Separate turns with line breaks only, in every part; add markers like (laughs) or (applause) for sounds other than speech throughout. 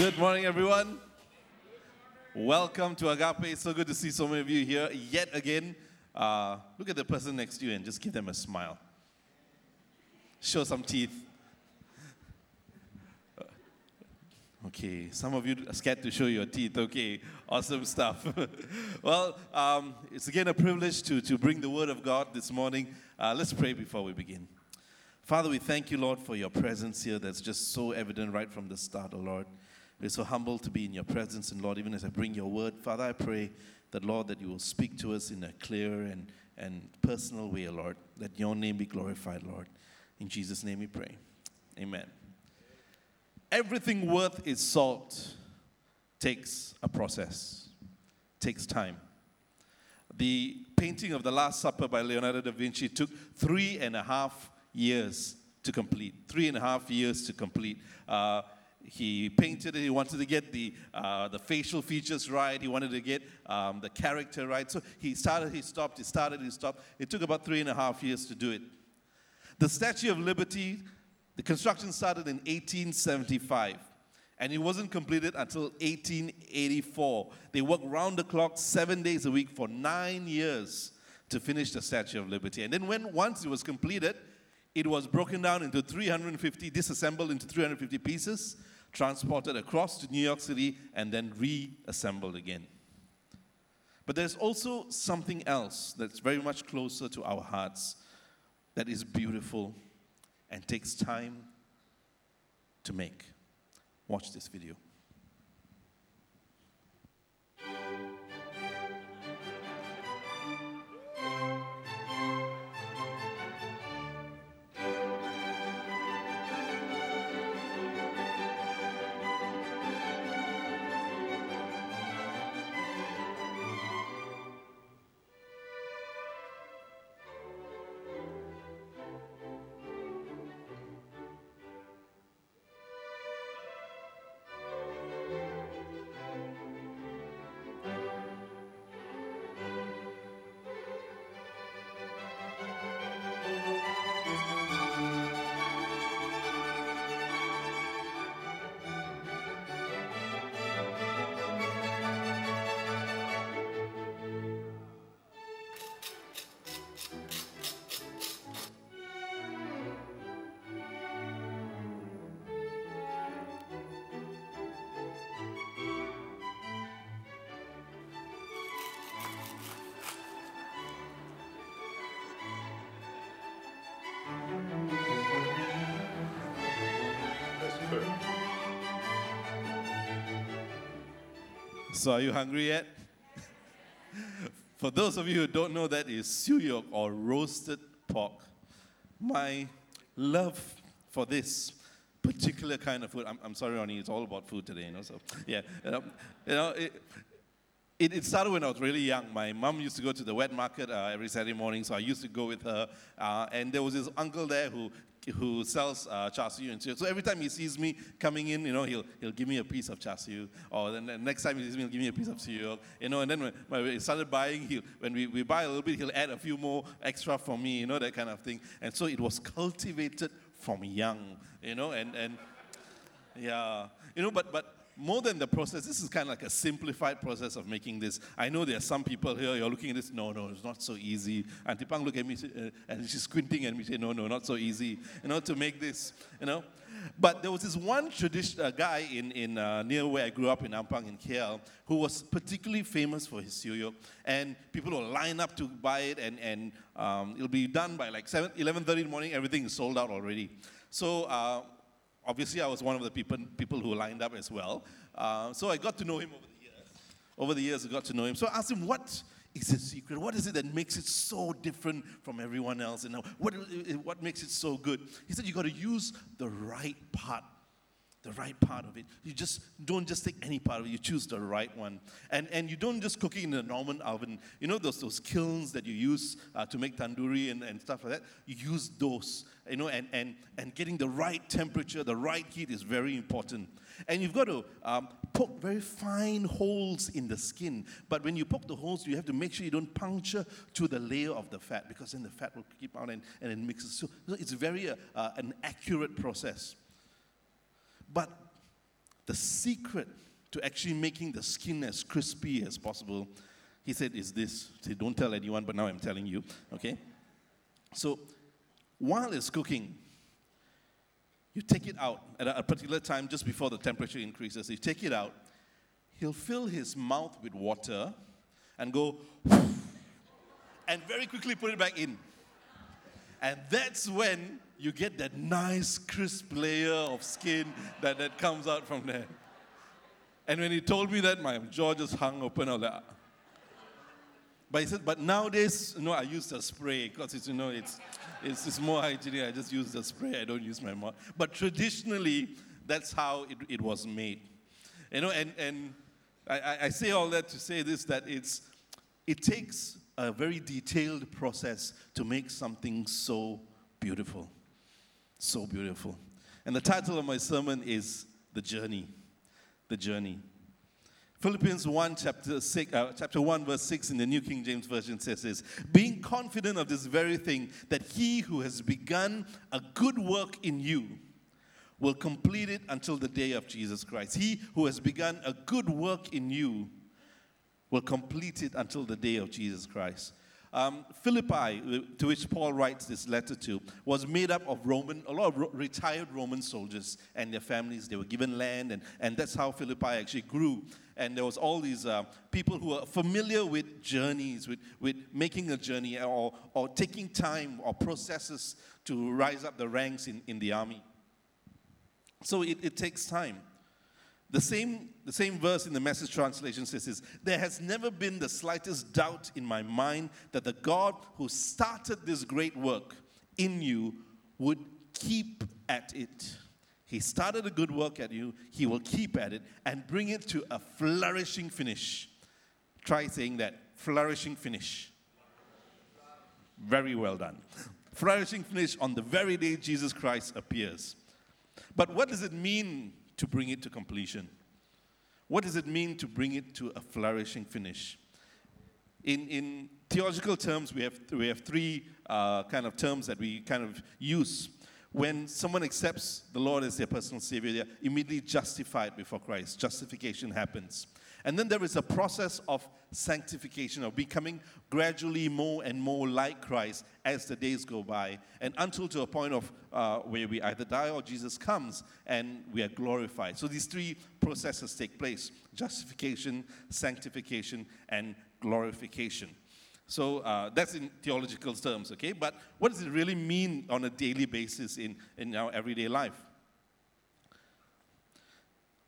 Good morning, everyone. Welcome to Agape. It's so good to see so many of you here yet again. Uh, look at the person next to you and just give them a smile. Show some teeth. Uh, okay, some of you are scared to show your teeth. Okay, awesome stuff. (laughs) well, um, it's again a privilege to, to bring the Word of God this morning. Uh, let's pray before we begin. Father, we thank you, Lord, for your presence here that's just so evident right from the start, oh Lord. We're so humbled to be in your presence, and Lord, even as I bring your word, Father, I pray that, Lord, that you will speak to us in a clear and, and personal way, Lord, that your name be glorified, Lord. In Jesus' name we pray. Amen. Everything worth its salt takes a process, takes time. The painting of the Last Supper by Leonardo da Vinci took three and a half years to complete. Three and a half years to complete. Uh, he painted it. He wanted to get the, uh, the facial features right. He wanted to get um, the character right. So he started, he stopped, he started, he stopped. It took about three and a half years to do it. The Statue of Liberty, the construction started in 1875 and it wasn't completed until 1884. They worked round the clock seven days a week for nine years to finish the Statue of Liberty. And then when once it was completed, it was broken down into 350, disassembled into 350 pieces, transported across to New York City, and then reassembled again. But there's also something else that's very much closer to our hearts that is beautiful and takes time to make. Watch this video. So, are you hungry yet? (laughs) For those of you who don't know, that is suyok or roasted pork. My love for this particular kind of food. I'm, I'm sorry, Ronnie, it's all about food today, you know. So, yeah, you know, you know it, it, it, started when I was really young. My mom used to go to the wet market uh, every Saturday morning, so I used to go with her. Uh, and there was this uncle there who who sells uh, char siu and so every time he sees me coming in, you know, he'll he'll give me a piece of char siu, or then the next time he sees me, he'll give me a piece of siu, you know. And then when, when we started buying, he'll, when we, we buy a little bit, he'll add a few more extra for me, you know, that kind of thing. And so it was cultivated from young, you know, and and yeah, you know, but but more than the process, this is kind of like a simplified process of making this. I know there are some people here, you're looking at this, no, no, it's not so easy. And Tipang look at me uh, and she's squinting at me, say, no, no, not so easy, you know, to make this, you know. But there was this one tradition, uh, guy in, in uh, near where I grew up in Ampang in KL who was particularly famous for his suyok. And people will line up to buy it and, and um, it'll be done by like 7, 11.30 in the morning, everything is sold out already. So uh, obviously I was one of the people, people who lined up as well. Uh, so I got to know him over the years. Over the years, I got to know him. So I asked him, what is his secret? What is it that makes it so different from everyone else? And what, what makes it so good? He said, you got to use the right part the right part of it. You just don't just take any part of it. You choose the right one, and and you don't just cook it in a normal oven. You know those those kilns that you use uh, to make tandoori and, and stuff like that. You use those. You know, and and and getting the right temperature, the right heat is very important. And you've got to um, poke very fine holes in the skin. But when you poke the holes, you have to make sure you don't puncture to the layer of the fat because then the fat will keep out and, and it mixes. So it's very uh, uh, an accurate process. But the secret to actually making the skin as crispy as possible, he said, is this. He said, don't tell anyone, but now I'm telling you, okay? So while it's cooking, you take it out at a particular time just before the temperature increases. You take it out, he'll fill his mouth with water and go, (laughs) and very quickly put it back in. And that's when you get that nice crisp layer of skin that, that comes out from there. And when he told me that, my jaw just hung open. I was like, but he said, but nowadays, you know, I use the spray because it's, you know, it's, it's, it's more hygienic. I just use the spray. I don't use my mouth. But traditionally, that's how it, it was made. You know, and, and I, I say all that to say this, that it's, it takes a very detailed process to make something so beautiful. So beautiful. And the title of my sermon is The Journey. The Journey. Philippians 1, chapter, six, uh, chapter 1, verse 6 in the New King James Version says this Being confident of this very thing, that he who has begun a good work in you will complete it until the day of Jesus Christ. He who has begun a good work in you will complete it until the day of Jesus Christ. Um, Philippi, to which Paul writes this letter to, was made up of Roman, a lot of ro- retired Roman soldiers and their families. They were given land, and, and that's how Philippi actually grew. And there was all these uh, people who were familiar with journeys, with, with making a journey, or, or taking time or processes to rise up the ranks in, in the army. So it, it takes time. The same, the same verse in the message translation says this There has never been the slightest doubt in my mind that the God who started this great work in you would keep at it. He started a good work at you, he will keep at it and bring it to a flourishing finish. Try saying that flourishing finish. Very well done. (laughs) Flourishing finish on the very day Jesus Christ appears. But what does it mean to bring it to completion. What does it mean to bring it to a flourishing finish? In, in theological terms, we have, we have three uh, kind of terms that we kind of use. When someone accepts the Lord as their personal Savior, they're immediately justified before Christ. Justification happens. And then there is a process of sanctification, of becoming gradually more and more like Christ as the days go by, and until to a point of uh, where we either die or Jesus comes and we are glorified. So these three processes take place justification, sanctification, and glorification. So uh, that's in theological terms, okay? But what does it really mean on a daily basis in, in our everyday life?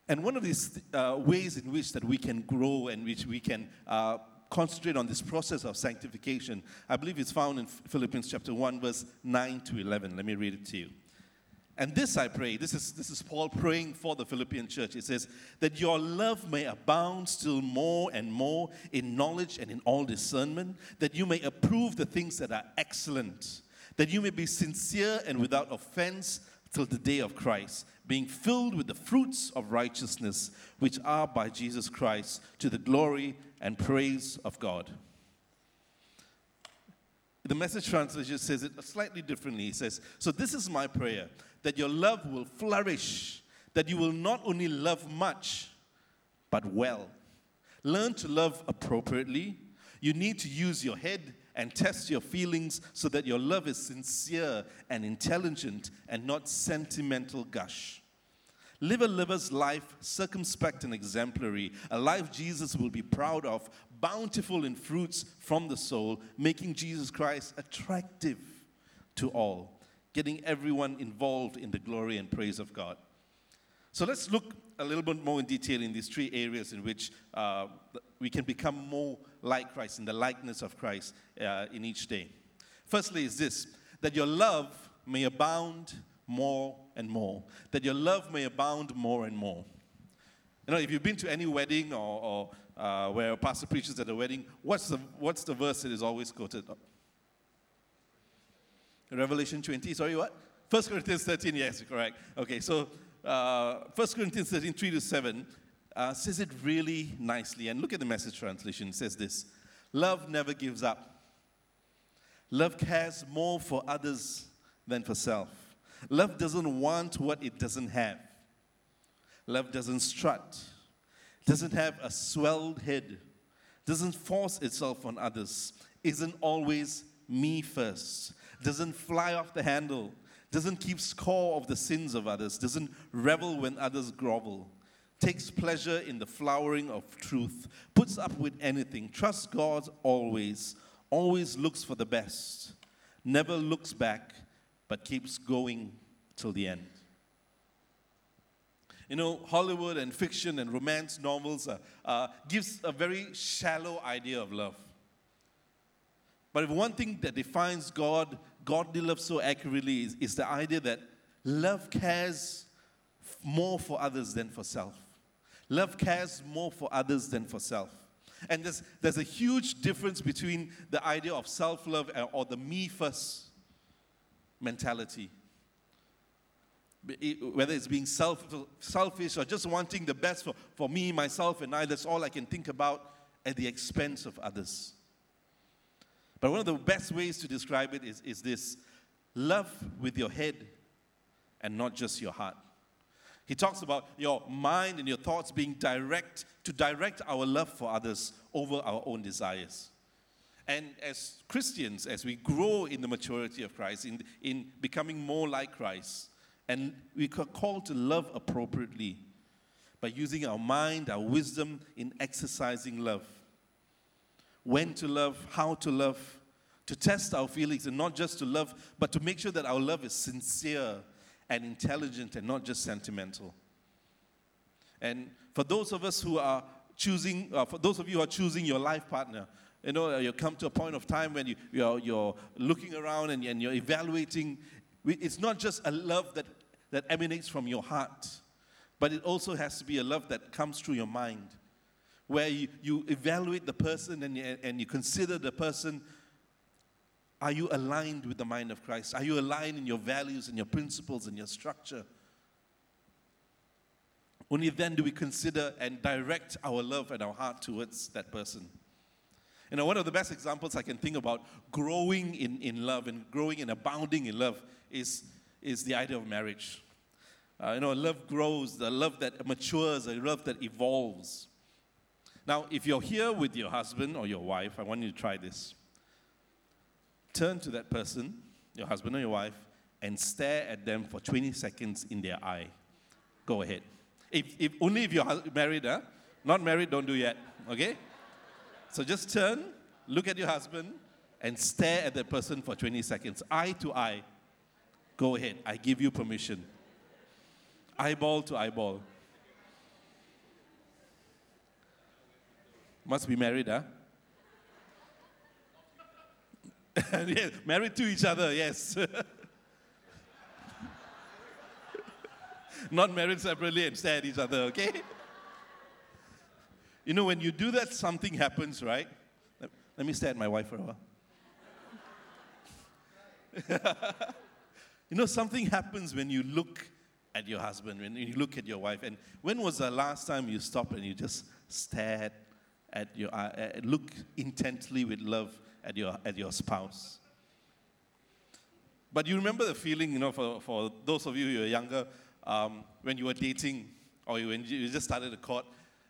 And one of these uh, ways in which that we can grow and which we can uh, concentrate on this process of sanctification, I believe is found in Philippians chapter 1, verse 9 to 11. Let me read it to you. And this I pray, this is, this is Paul praying for the Philippian church. It says, that your love may abound still more and more in knowledge and in all discernment, that you may approve the things that are excellent, that you may be sincere and without offense till the day of Christ, being filled with the fruits of righteousness, which are by Jesus Christ, to the glory and praise of God. The message translation says it slightly differently. It says, So this is my prayer that your love will flourish, that you will not only love much, but well. Learn to love appropriately. You need to use your head and test your feelings so that your love is sincere and intelligent and not sentimental gush. Live a liver's life circumspect and exemplary, a life Jesus will be proud of, bountiful in fruits from the soul, making Jesus Christ attractive to all, getting everyone involved in the glory and praise of God. So let's look a little bit more in detail in these three areas in which uh, we can become more like Christ, in the likeness of Christ uh, in each day. Firstly, is this that your love may abound more and more. That your love may abound more and more. You know, if you've been to any wedding or, or uh, where a pastor preaches at a wedding, what's the, what's the verse that is always quoted? Revelation 20, sorry, what? 1 Corinthians 13, yes, correct. Okay, so uh, 1 Corinthians 13, 3 to 7 uh, says it really nicely. And look at the message translation. It says this Love never gives up. Love cares more for others than for self. Love doesn't want what it doesn't have. Love doesn't strut, doesn't have a swelled head, doesn't force itself on others, isn't always me first, doesn't fly off the handle, doesn't keep score of the sins of others, doesn't revel when others grovel, takes pleasure in the flowering of truth, puts up with anything, trusts God always, always looks for the best, never looks back, but keeps going till the end. You know, Hollywood and fiction and romance novels uh, gives a very shallow idea of love. But if one thing that defines God, godly love so accurately is, is the idea that love cares more for others than for self. Love cares more for others than for self. And there's, there's a huge difference between the idea of self love or the me first mentality whether it's being self, selfish or just wanting the best for, for me, myself, and I, that's all I can think about at the expense of others. But one of the best ways to describe it is, is this love with your head and not just your heart. He talks about your mind and your thoughts being direct to direct our love for others over our own desires. And as Christians, as we grow in the maturity of Christ, in, in becoming more like Christ, and we are called to love appropriately by using our mind, our wisdom in exercising love. When to love, how to love, to test our feelings, and not just to love, but to make sure that our love is sincere and intelligent and not just sentimental. And for those of us who are choosing, uh, for those of you who are choosing your life partner, you know, you come to a point of time when you, you're, you're looking around and, and you're evaluating. It's not just a love that that emanates from your heart, but it also has to be a love that comes through your mind, where you, you evaluate the person and you, and you consider the person. Are you aligned with the mind of Christ? Are you aligned in your values and your principles and your structure? Only then do we consider and direct our love and our heart towards that person. You know, one of the best examples I can think about growing in, in love and growing and abounding in love is is the idea of marriage. Uh, you know, love grows, the love that matures, the love that evolves. Now, if you're here with your husband or your wife, I want you to try this. Turn to that person, your husband or your wife, and stare at them for 20 seconds in their eye. Go ahead. If, if only if you're married, huh? Not married, don't do yet. Okay? So just turn, look at your husband, and stare at that person for 20 seconds, eye to eye. Go ahead. I give you permission. Eyeball to eyeball. Must be married, huh? (laughs) yeah, married to each other, yes. (laughs) Not married separately and stare at each other, okay? You know, when you do that, something happens, right? Let me stare at my wife for a while. (laughs) You know, something happens when you look at your husband, when you look at your wife. And when was the last time you stopped and you just stared at your, uh, look intently with love at your, at your spouse? But you remember the feeling, you know, for, for those of you who are younger, um, when you were dating or when you just started a court,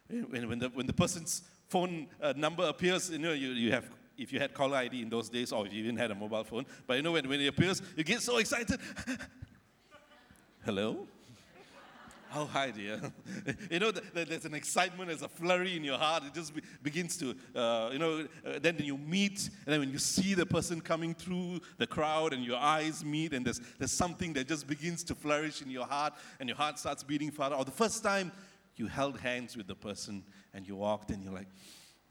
when, when, the, when the person's phone uh, number appears, you know, you, you have if you had caller ID in those days or if you even had a mobile phone. But you know, when, when it appears, you get so excited. (laughs) Hello? Oh, hi, dear. you know, there's an excitement, there's a flurry in your heart. It just be, begins to, uh, you know, uh, then you meet, and then when you see the person coming through the crowd and your eyes meet, and there's, there's something that just begins to flourish in your heart, and your heart starts beating faster. Or the first time you held hands with the person and you walked, and you're like,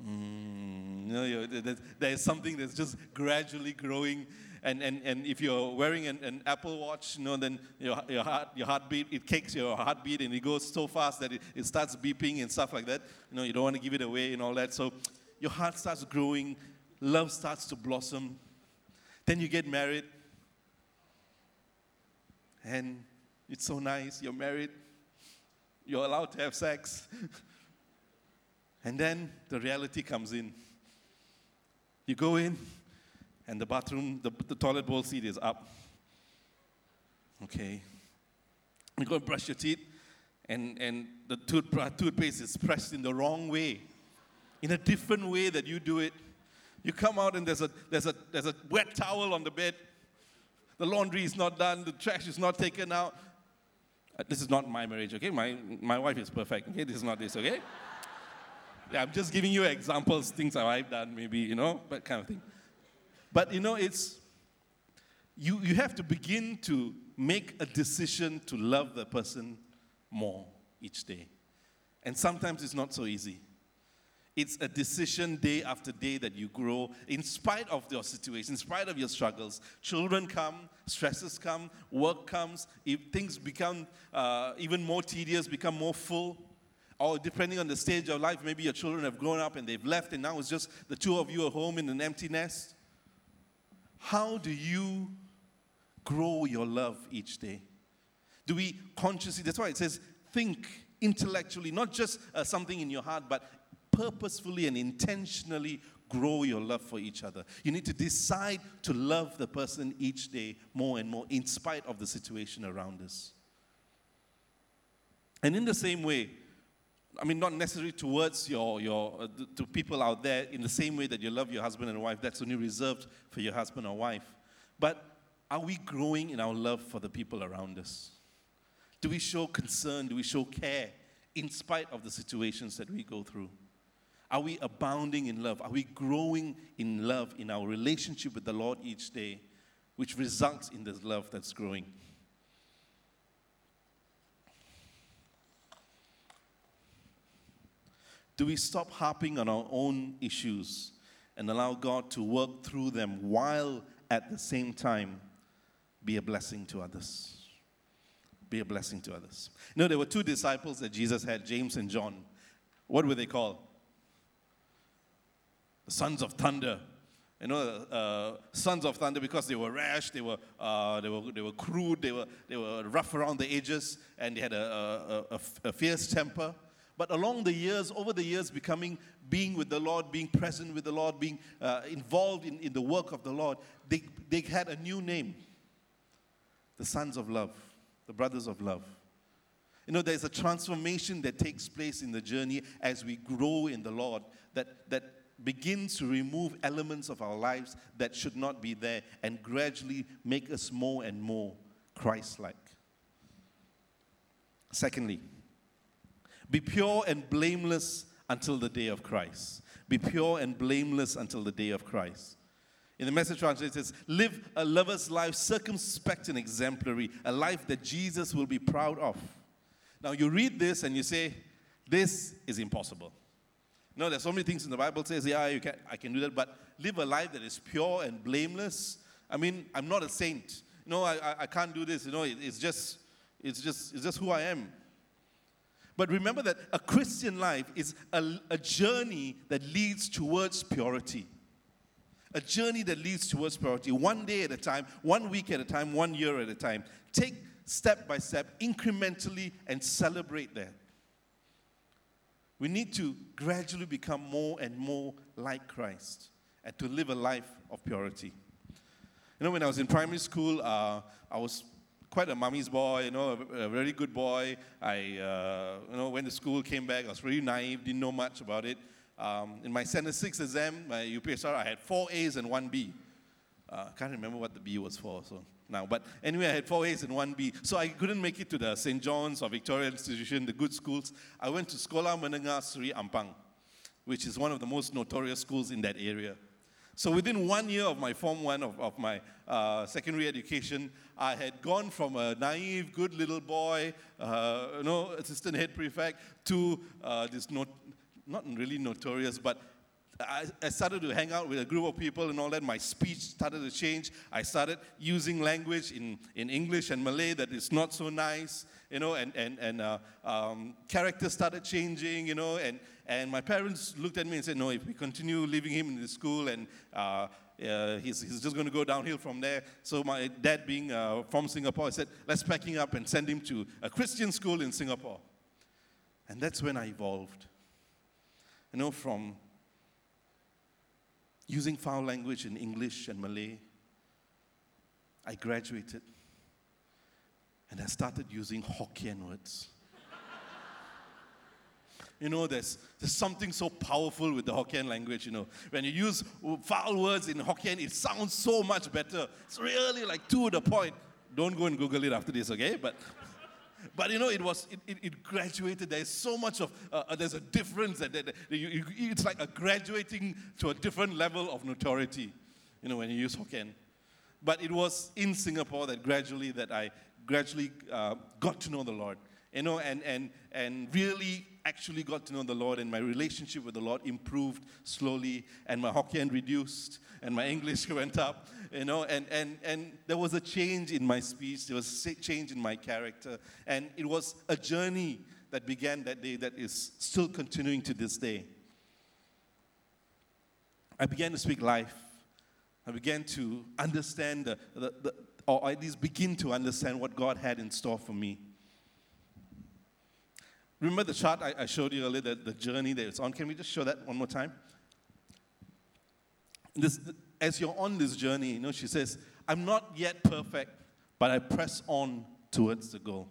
Mm, you know, there's something that's just gradually growing. And, and, and if you're wearing an, an Apple Watch, you know, then your, your, heart, your heartbeat, it kicks your heartbeat and it goes so fast that it, it starts beeping and stuff like that. You know, you don't want to give it away and all that. So your heart starts growing, love starts to blossom. Then you get married. And it's so nice. You're married. You're allowed to have sex. (laughs) And then the reality comes in. You go in, and the bathroom, the, the toilet bowl seat is up. Okay. You go and brush your teeth, and, and the tooth, toothpaste is pressed in the wrong way, in a different way that you do it. You come out and there's a, there's, a, there's a wet towel on the bed. The laundry is not done. The trash is not taken out. Uh, this is not my marriage, okay? My, my wife is perfect, okay? This is not this, okay? Yeah, I'm just giving you examples, things that I've done, maybe, you know, that kind of thing. But, you know, it's, you, you have to begin to make a decision to love the person more each day. And sometimes it's not so easy. It's a decision day after day that you grow in spite of your situation, in spite of your struggles. Children come, stresses come, work comes, if things become uh, even more tedious, become more full, or depending on the stage of life, maybe your children have grown up and they've left, and now it's just the two of you at home in an empty nest. How do you grow your love each day? Do we consciously, that's why it says, think intellectually, not just uh, something in your heart, but purposefully and intentionally grow your love for each other. You need to decide to love the person each day more and more, in spite of the situation around us. And in the same way, I mean, not necessarily towards your, your uh, to people out there in the same way that you love your husband and wife. That's only reserved for your husband or wife. But are we growing in our love for the people around us? Do we show concern? Do we show care in spite of the situations that we go through? Are we abounding in love? Are we growing in love in our relationship with the Lord each day, which results in this love that's growing? Do we stop harping on our own issues and allow God to work through them while at the same time be a blessing to others? Be a blessing to others. You know, there were two disciples that Jesus had, James and John. What were they called? The sons of thunder. You know, uh, sons of thunder because they were rash, they were, uh, they were, they were crude, they were, they were rough around the edges, and they had a, a, a, a fierce temper. But along the years, over the years, becoming, being with the Lord, being present with the Lord, being uh, involved in, in the work of the Lord, they, they had a new name the sons of love, the brothers of love. You know, there's a transformation that takes place in the journey as we grow in the Lord that, that begins to remove elements of our lives that should not be there and gradually make us more and more Christ like. Secondly, be pure and blameless until the day of Christ. Be pure and blameless until the day of Christ. In the message translation, it says, Live a lover's life, circumspect and exemplary, a life that Jesus will be proud of. Now, you read this and you say, This is impossible. No, there's so many things in the Bible says, Yeah, you can, I can do that, but live a life that is pure and blameless. I mean, I'm not a saint. No, I, I, I can't do this. You know, it, it's just, it's just, it's just who I am. But remember that a Christian life is a, a journey that leads towards purity. A journey that leads towards purity, one day at a time, one week at a time, one year at a time. Take step by step, incrementally, and celebrate that. We need to gradually become more and more like Christ and to live a life of purity. You know, when I was in primary school, uh, I was quite a mummy's boy, you know, a, a very good boy. I, uh, you know, went to school, came back. I was really naive, didn't know much about it. Um, in my Standard 6 exam, my UPSR, I had four A's and one B. Uh, can't remember what the B was for, so now. But anyway, I had four A's and one B. So I couldn't make it to the St. John's or Victoria Institution, the good schools. I went to Sekolah Menengah Sri Ampang, which is one of the most notorious schools in that area. So within one year of my Form 1 of, of my uh, secondary education, I had gone from a naive, good little boy, uh, you know, assistant head prefect, to uh, this not, not really notorious, but I, I, started to hang out with a group of people and all that. My speech started to change. I started using language in, in English and Malay that is not so nice, you know, and, and, and uh, um, characters started changing, you know, and, and my parents looked at me and said, No, if we continue leaving him in the school and uh, uh, he's, he's just going to go downhill from there. So, my dad, being uh, from Singapore, I said, Let's pack him up and send him to a Christian school in Singapore. And that's when I evolved. You know, from using foul language in English and Malay, I graduated and I started using Hokkien words. You know, there's, there's something so powerful with the Hokkien language, you know. When you use foul words in Hokkien, it sounds so much better. It's really like to the point. Don't go and Google it after this, okay? But, but you know, it was, it, it, it graduated. There's so much of, uh, uh there's a difference. That, that, that you, you, it's like a graduating to a different level of notoriety, you know, when you use Hokkien. But it was in Singapore that gradually, that I gradually uh, got to know the Lord you know, and, and, and really actually got to know the Lord, and my relationship with the Lord improved slowly, and my Hokkien reduced, and my English (laughs) went up, you know, and, and, and there was a change in my speech, there was a change in my character, and it was a journey that began that day that is still continuing to this day. I began to speak life. I began to understand, the, the, the, or at least begin to understand what God had in store for me. Remember the chart I, I showed you earlier, the, the journey that it's on? Can we just show that one more time? This, as you're on this journey, you know, she says, I'm not yet perfect, but I press on towards the goal.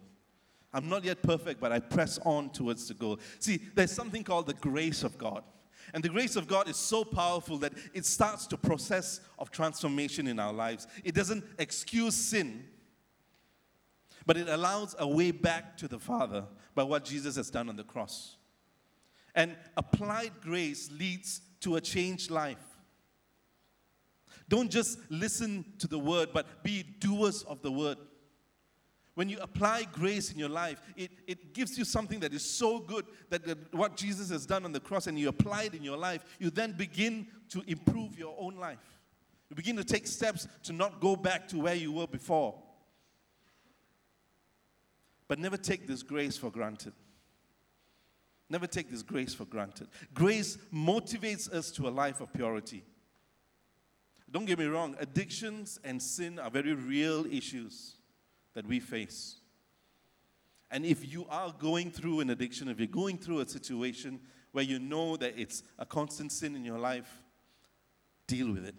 I'm not yet perfect, but I press on towards the goal. See, there's something called the grace of God. And the grace of God is so powerful that it starts the process of transformation in our lives. It doesn't excuse sin, but it allows a way back to the Father by what Jesus has done on the cross. And applied grace leads to a changed life. Don't just listen to the word, but be doers of the word. When you apply grace in your life, it, it gives you something that is so good that, that what Jesus has done on the cross and you apply it in your life, you then begin to improve your own life. You begin to take steps to not go back to where you were before. But never take this grace for granted. Never take this grace for granted. Grace motivates us to a life of purity. Don't get me wrong, addictions and sin are very real issues that we face. And if you are going through an addiction, if you're going through a situation where you know that it's a constant sin in your life, deal with it.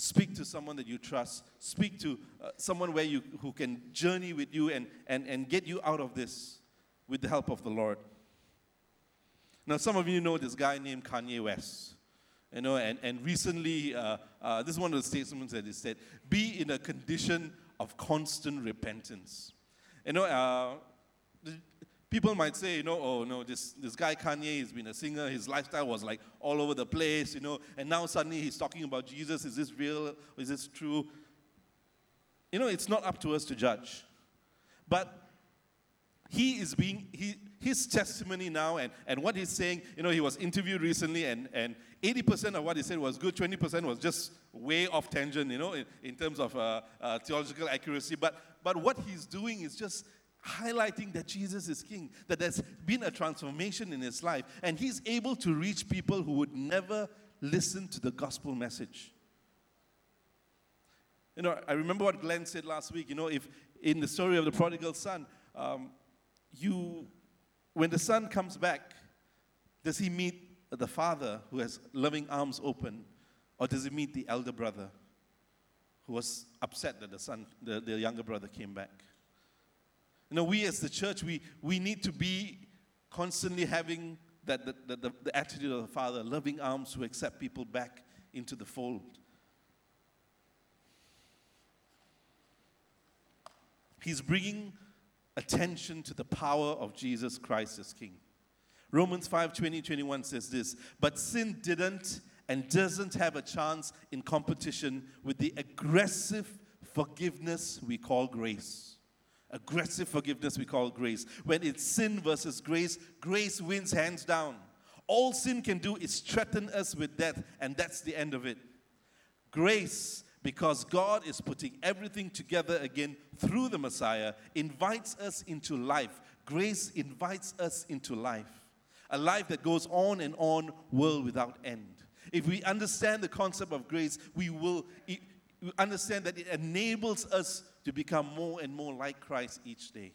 Speak to someone that you trust. Speak to uh, someone where you, who can journey with you and, and, and get you out of this with the help of the Lord. Now, some of you know this guy named Kanye West. You know, and, and recently, uh, uh, this is one of the statements that he said be in a condition of constant repentance. You know, uh, People might say, you know, oh no, this, this guy Kanye has been a singer, his lifestyle was like all over the place, you know, and now suddenly he's talking about Jesus. Is this real? Is this true? You know, it's not up to us to judge. But he is being, he, his testimony now and, and what he's saying, you know, he was interviewed recently and, and 80% of what he said was good, 20% was just way off tangent, you know, in, in terms of uh, uh, theological accuracy. But, but what he's doing is just highlighting that Jesus is king, that there's been a transformation in his life, and he's able to reach people who would never listen to the gospel message. You know, I remember what Glenn said last week. You know, if in the story of the prodigal son, um, you, when the son comes back, does he meet the father who has loving arms open, or does he meet the elder brother who was upset that the son, the, the younger brother came back? You know, we as the church, we, we need to be constantly having that, the, the, the attitude of the Father, loving arms who accept people back into the fold. He's bringing attention to the power of Jesus Christ as King. Romans 5 20, 21 says this, but sin didn't and doesn't have a chance in competition with the aggressive forgiveness we call grace. Aggressive forgiveness we call grace. When it's sin versus grace, grace wins hands down. All sin can do is threaten us with death, and that's the end of it. Grace, because God is putting everything together again through the Messiah, invites us into life. Grace invites us into life. A life that goes on and on, world without end. If we understand the concept of grace, we will understand that it enables us to become more and more like Christ each day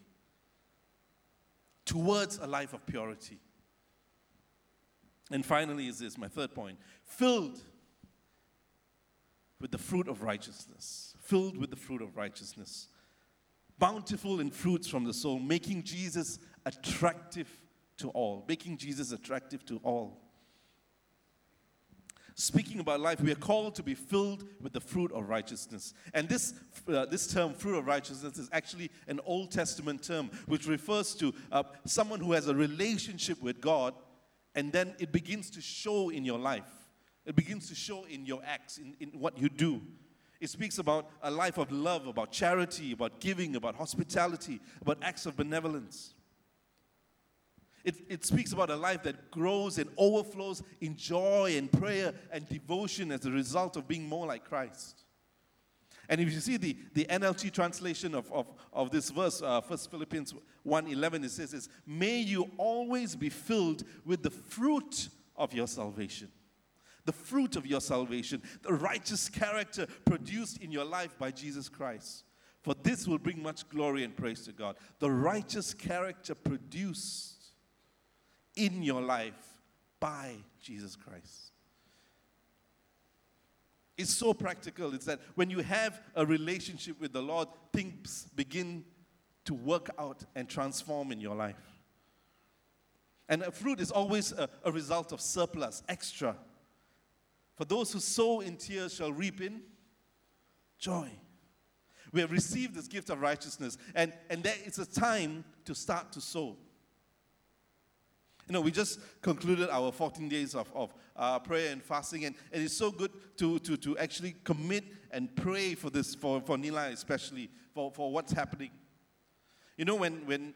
towards a life of purity. And finally, is this my third point filled with the fruit of righteousness. Filled with the fruit of righteousness. Bountiful in fruits from the soul, making Jesus attractive to all, making Jesus attractive to all. Speaking about life, we are called to be filled with the fruit of righteousness. And this, uh, this term, fruit of righteousness, is actually an Old Testament term which refers to uh, someone who has a relationship with God and then it begins to show in your life. It begins to show in your acts, in, in what you do. It speaks about a life of love, about charity, about giving, about hospitality, about acts of benevolence. It, it speaks about a life that grows and overflows in joy and prayer and devotion as a result of being more like Christ. And if you see the, the NLT translation of, of, of this verse, uh, 1 Philippians 1.11, it says, is, May you always be filled with the fruit of your salvation. The fruit of your salvation, the righteous character produced in your life by Jesus Christ. For this will bring much glory and praise to God. The righteous character produced in your life by Jesus Christ. It's so practical. It's that when you have a relationship with the Lord, things begin to work out and transform in your life. And a fruit is always a, a result of surplus, extra. For those who sow in tears shall reap in joy. We have received this gift of righteousness, and, and there is a time to start to sow. You know, we just concluded our 14 days of, of uh, prayer and fasting, and, it's so good to, to, to actually commit and pray for this, for, for Nilai especially, for, for what's happening. You know, when, when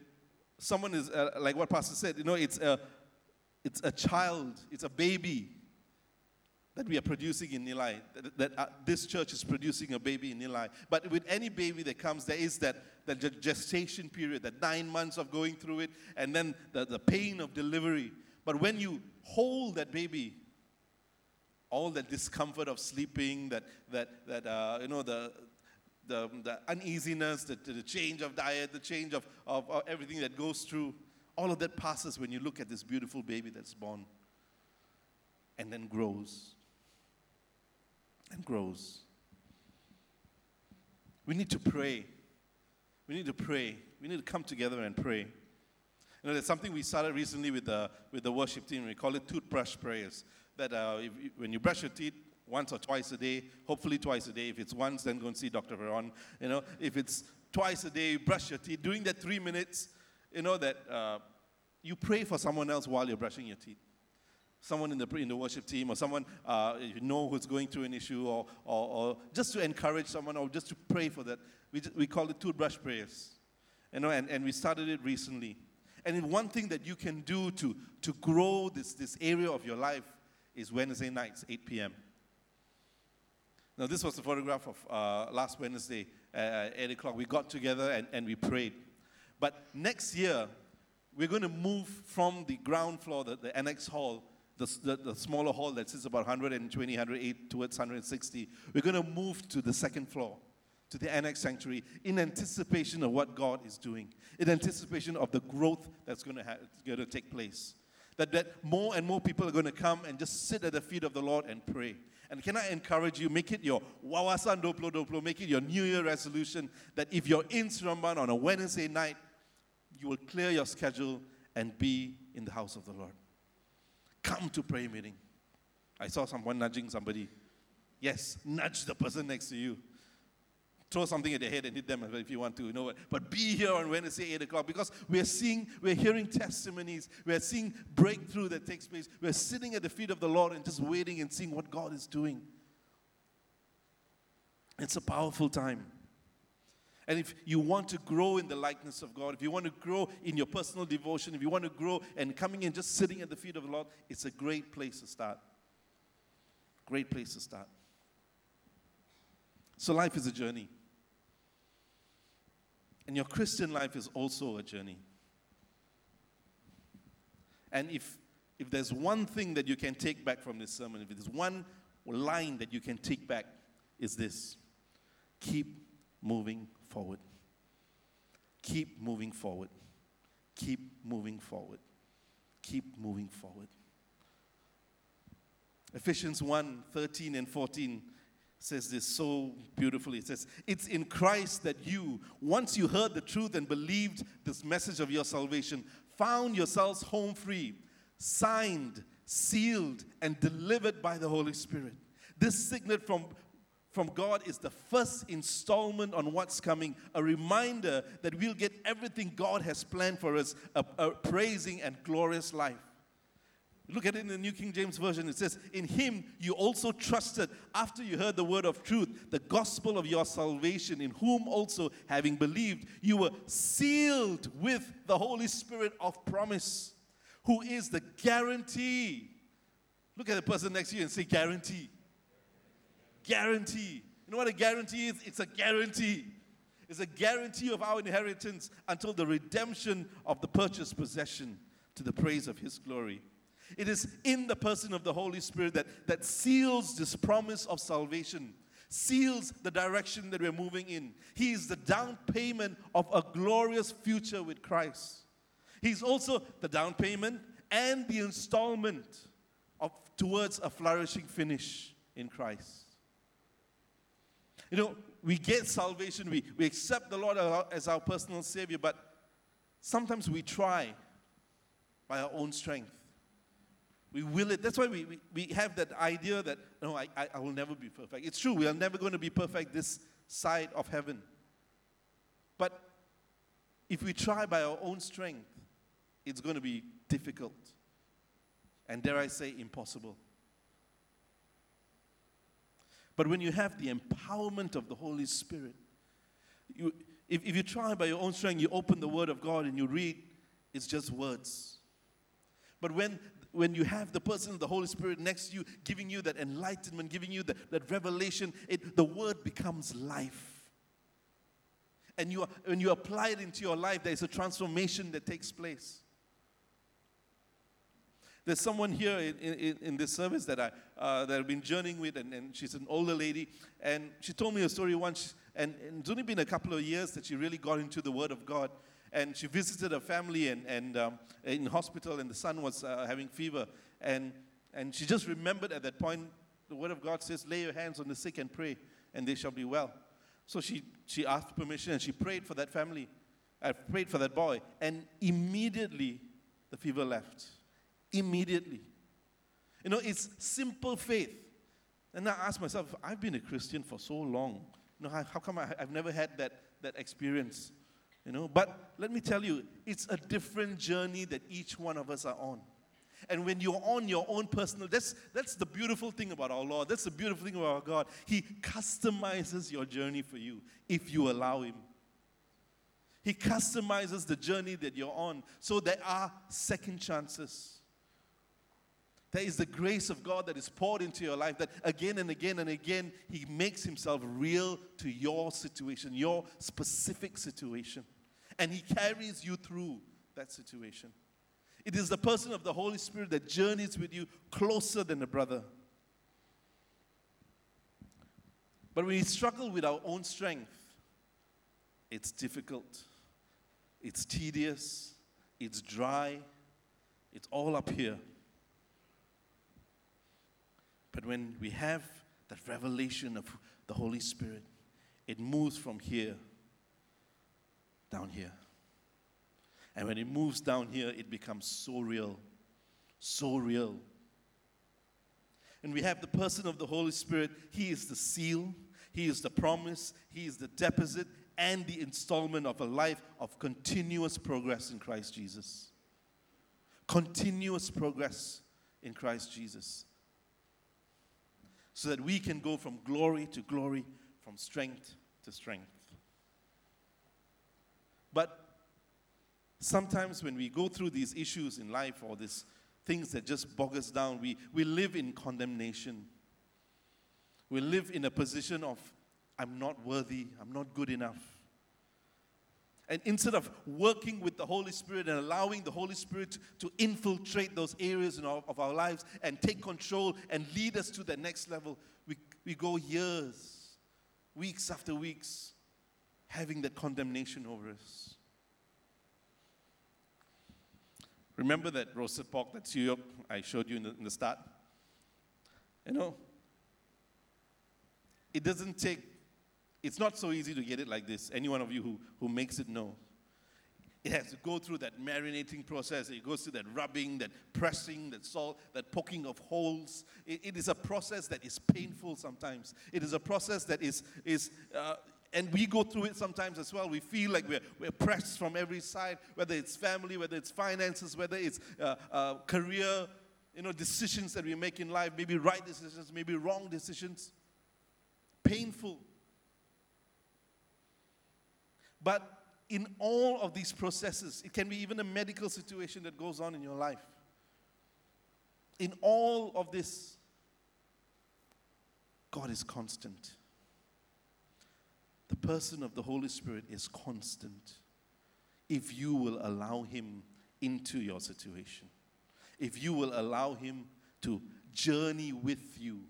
someone is, uh, like what Pastor said, you know, it's a, it's a child, it's a baby that we are producing in Nilai, that, that uh, this church is producing a baby in Nilai. But with any baby that comes, there is that, that gestation period, that nine months of going through it, and then the, the pain of delivery. But when you hold that baby, all that discomfort of sleeping, that, that, that uh, you know, the, the, the uneasiness, the, the change of diet, the change of, of, of everything that goes through, all of that passes when you look at this beautiful baby that's born and then grows and grows. We need to pray. We need to pray. We need to come together and pray. You know, there's something we started recently with the, with the worship team. We call it toothbrush prayers. That uh, if, when you brush your teeth once or twice a day, hopefully twice a day. If it's once, then go and see Dr. Veron. You know, if it's twice a day, brush your teeth. During that three minutes, you know that uh, you pray for someone else while you're brushing your teeth someone in the, in the worship team or someone uh, you know who's going through an issue or, or, or, just to encourage someone or just to pray for that. We, just, we call it toothbrush prayers. You know, and, and we started it recently. And one thing that you can do to, to grow this, this area of your life is Wednesday nights, 8 p.m. Now, this was a photograph of uh, last Wednesday at 8 o'clock. We got together and, and we prayed. But next year, we're going to move from the ground floor, the, the annex hall, the, the, the, smaller hall that sits about 120, 108 towards 160, we're going to move to the second floor, to the annex sanctuary, in anticipation of what God is doing, in anticipation of the growth that's going to, ha- going to take place. That, that more and more people are going to come and just sit at the feet of the Lord and pray. And can I encourage you, make it your Wawasan Doplo Doplo, make it your New Year resolution that if you're in Seremban on a Wednesday night, you will clear your schedule and be in the house of the Lord. Come to prayer meeting. I saw someone nudging somebody. Yes, nudge the person next to you. Throw something at their head and hit them if you want to, you know? But be here on Wednesday, 8 o'clock, because we're seeing, we're hearing testimonies, we're seeing breakthrough that takes place. We're sitting at the feet of the Lord and just waiting and seeing what God is doing. It's a powerful time. And if you want to grow in the likeness of God, if you want to grow in your personal devotion, if you want to grow and coming in just sitting at the feet of the Lord, it's a great place to start. Great place to start. So life is a journey. And your Christian life is also a journey. And if, if there's one thing that you can take back from this sermon, if there's one line that you can take back, is this keep moving forward. Keep moving forward. Keep moving forward. Keep moving forward. Ephesians 1 13 and 14 says this so beautifully. It says, It's in Christ that you, once you heard the truth and believed this message of your salvation, found yourselves home free, signed, sealed, and delivered by the Holy Spirit. This signet from, from God is the first installment on what's coming, a reminder that we'll get everything God has planned for us, a, a praising and glorious life. Look at it in the New King James Version. It says, In him you also trusted after you heard the word of truth, the gospel of your salvation, in whom also, having believed, you were sealed with the Holy Spirit of promise, who is the guarantee. Look at the person next to you and say, Guarantee. Guarantee. You know what a guarantee is? It's a guarantee. It's a guarantee of our inheritance until the redemption of the purchased possession to the praise of his glory. It is in the person of the Holy Spirit that, that seals this promise of salvation, seals the direction that we're moving in. He is the down payment of a glorious future with Christ. He's also the down payment and the installment of, towards a flourishing finish in Christ. You know, we get salvation, we, we accept the Lord as our personal Savior, but sometimes we try by our own strength. We will it. That's why we, we, we have that idea that, no, I, I, I will never be perfect. It's true, we are never going to be perfect this side of heaven. But if we try by our own strength, it's going to be difficult. And dare I say, impossible. But when you have the empowerment of the Holy Spirit, you, if, if you try by your own strength, you open the Word of God and you read, it's just words. But when when you have the person of the Holy Spirit next to you, giving you that enlightenment, giving you the, that revelation, it, the word becomes life. And you, when you apply it into your life, there's a transformation that takes place. There's someone here in, in, in this service that, I, uh, that I've been journeying with, and, and, she's an older lady. And she told me a story once, and, and it's only been a couple of years that she really got into the Word of God and she visited a family and, and um, in hospital, and the son was uh, having fever. And, and she just remembered at that point, the word of God says, lay your hands on the sick and pray, and they shall be well. So she, she asked permission and she prayed for that family. I prayed for that boy, and immediately the fever left. Immediately. You know, it's simple faith. And I ask myself, I've been a Christian for so long. You know, how, how come I, I've never had that, that experience? You know, but let me tell you, it's a different journey that each one of us are on. And when you're on your own personal, that's, that's the beautiful thing about our Lord. That's the beautiful thing about our God. He customizes your journey for you if you allow Him. He customizes the journey that you're on. So there are second chances. There is the grace of God that is poured into your life that again and again and again, He makes Himself real to your situation, your specific situation and He carries you through that situation. It is the person of the Holy Spirit that journeys with you closer than a brother. But when we struggle with our own strength, it's difficult, it's tedious, it's dry, it's all up here. But when we have that revelation of the Holy Spirit, it moves from here down here. And when it moves down here, it becomes so real, so real. And we have the person of the Holy Spirit. He is the seal, He is the promise, He is the deposit, and the installment of a life of continuous progress in Christ Jesus. Continuous progress in Christ Jesus. So that we can go from glory to glory, from strength to strength. But sometimes when we go through these issues in life or these things that just bog us down, we, we live in condemnation. We live in a position of, I'm not worthy, I'm not good enough. And instead of working with the Holy Spirit and allowing the Holy Spirit to infiltrate those areas our, of our lives and take control and lead us to the next level, we, we go years, weeks after weeks, having that condemnation over us. Remember that roasted pork, that suyok I showed you in the, in the start? You know, it doesn't take, it's not so easy to get it like this. Any one of you who, who makes it know. it has to go through that marinating process. It goes through that rubbing, that pressing, that salt, that poking of holes. it, it is a process that is painful sometimes. It is a process that is, is uh, and we go through it sometimes as well. We feel like we're, we're pressed from every side, whether it's family, whether it's finances, whether it's uh, uh, career, you know, decisions that we make in life, maybe right decisions, maybe wrong decisions. Painful. But in all of these processes, it can be even a medical situation that goes on in your life. In all of this, God is constant. The person of the Holy Spirit is constant if you will allow Him into your situation, if you will allow Him to journey with you,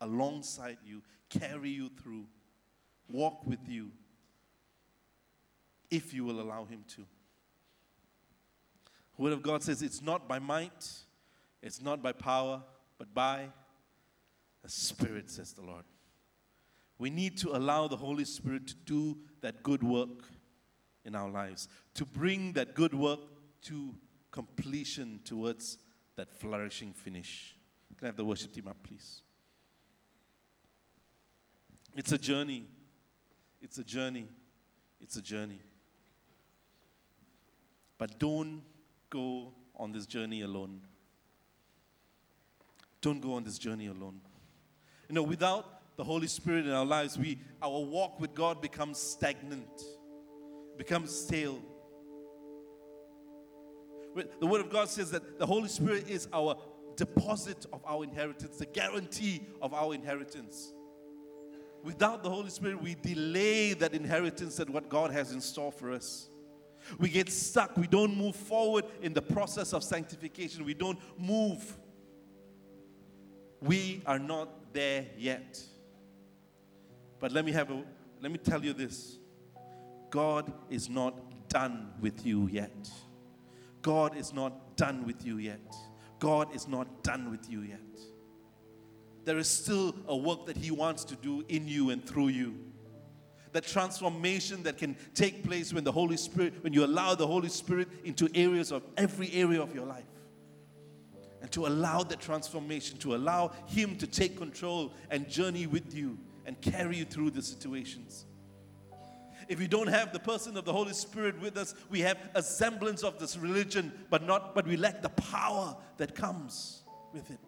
alongside you, carry you through, walk with you if you will allow Him to. The Word of God says it's not by might, it's not by power, but by the Spirit, says the Lord. We need to allow the Holy Spirit to do that good work in our lives, to bring that good work to completion towards that flourishing finish. Can I have the worship team up, please? It's a journey. It's a journey. It's a journey. But don't go on this journey alone. Don't go on this journey alone. You know, without the Holy Spirit in our lives, we, our walk with God becomes stagnant, becomes stale. The Word of God says that the Holy Spirit is our deposit of our inheritance, the guarantee of our inheritance. Without the Holy Spirit, we delay that inheritance that what God has in store for us. We get stuck. We don't move forward in the process of sanctification. We don't move. We are not there yet. But let me have a let me tell you this. God is not done with you yet. God is not done with you yet. God is not done with you yet. There is still a work that He wants to do in you and through you the transformation that can take place when the Holy Spirit, when you allow the Holy Spirit into areas of every area of your life. And to allow that transformation, to allow Him to take control and journey with you and carry you through the situations. If we don't have the person of the Holy Spirit with us, we have a semblance of this religion, but not but we lack the power that comes with it,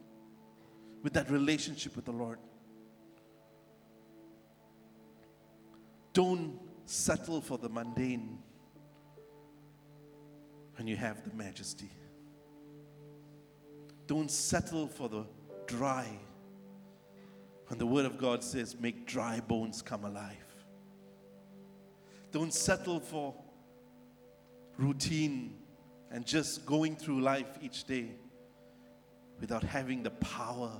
with that relationship with the Lord. Don't settle for the mundane when you have the majesty. Don't settle for the dry when the Word of God says, make dry bones come alive. Don't settle for routine and just going through life each day without having the power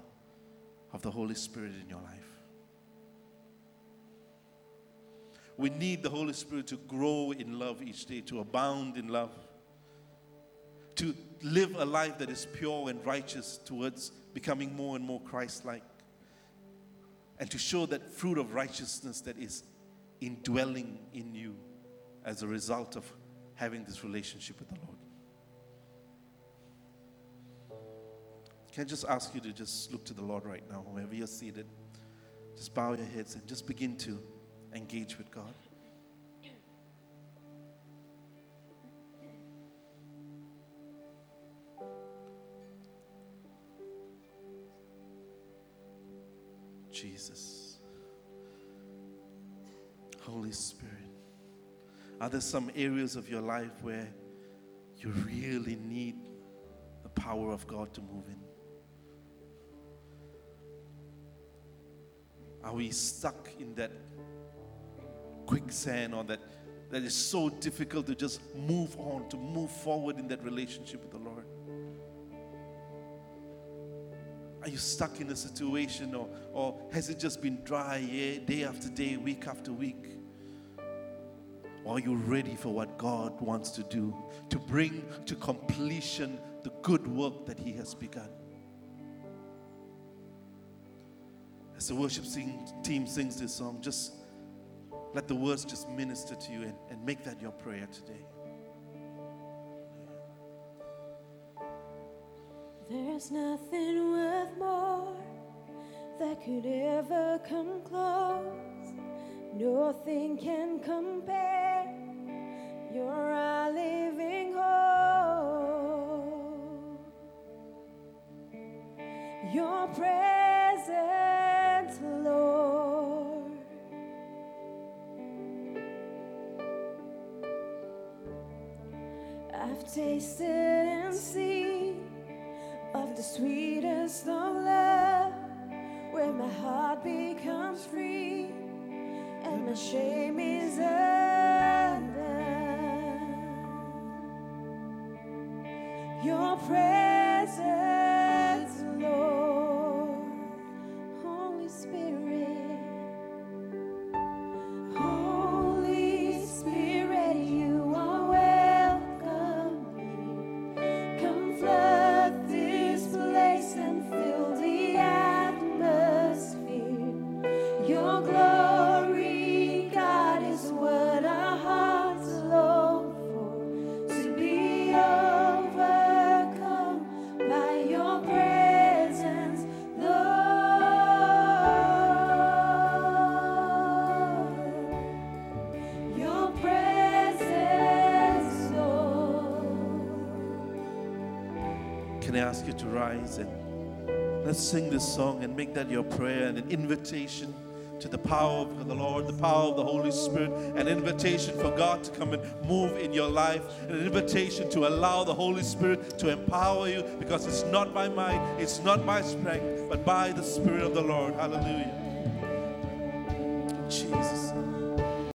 of the Holy Spirit in your life. We need the Holy Spirit to grow in love each day, to abound in love, to live a life that is pure and righteous towards becoming more and more Christ like, and to show that fruit of righteousness that is indwelling in you as a result of having this relationship with the Lord. Can I just ask you to just look to the Lord right now, wherever you're seated? Just bow your heads and just begin to engage with God. Jesus. Holy Spirit. Are there some areas of your life where you really need the power of God to move in? Are we stuck in that quicksand or that that is so difficult to just move on, to move forward in that relationship with the Lord? Are you stuck in a situation or, or has it just been dry day after day, week after week? Or are you ready for what God wants to do to bring to completion the good work that He has begun? As the worship team sings this song, just let the words just minister to you and, and make that your prayer today.
There's nothing worth more that could ever come close. Nothing can compare. You're our living hope. Your prayer. Tasted and seen of the sweetest of love, where my heart becomes free and my shame is undone. Your presence,
ask you to rise and let's sing this song and make that your prayer and an invitation to the power of the Lord, the power of the Holy Spirit, an invitation for God to come and move in your life, an invitation to allow the Holy Spirit to empower you because it's not by might, it's not by strength, but by the Spirit of the Lord. Hallelujah.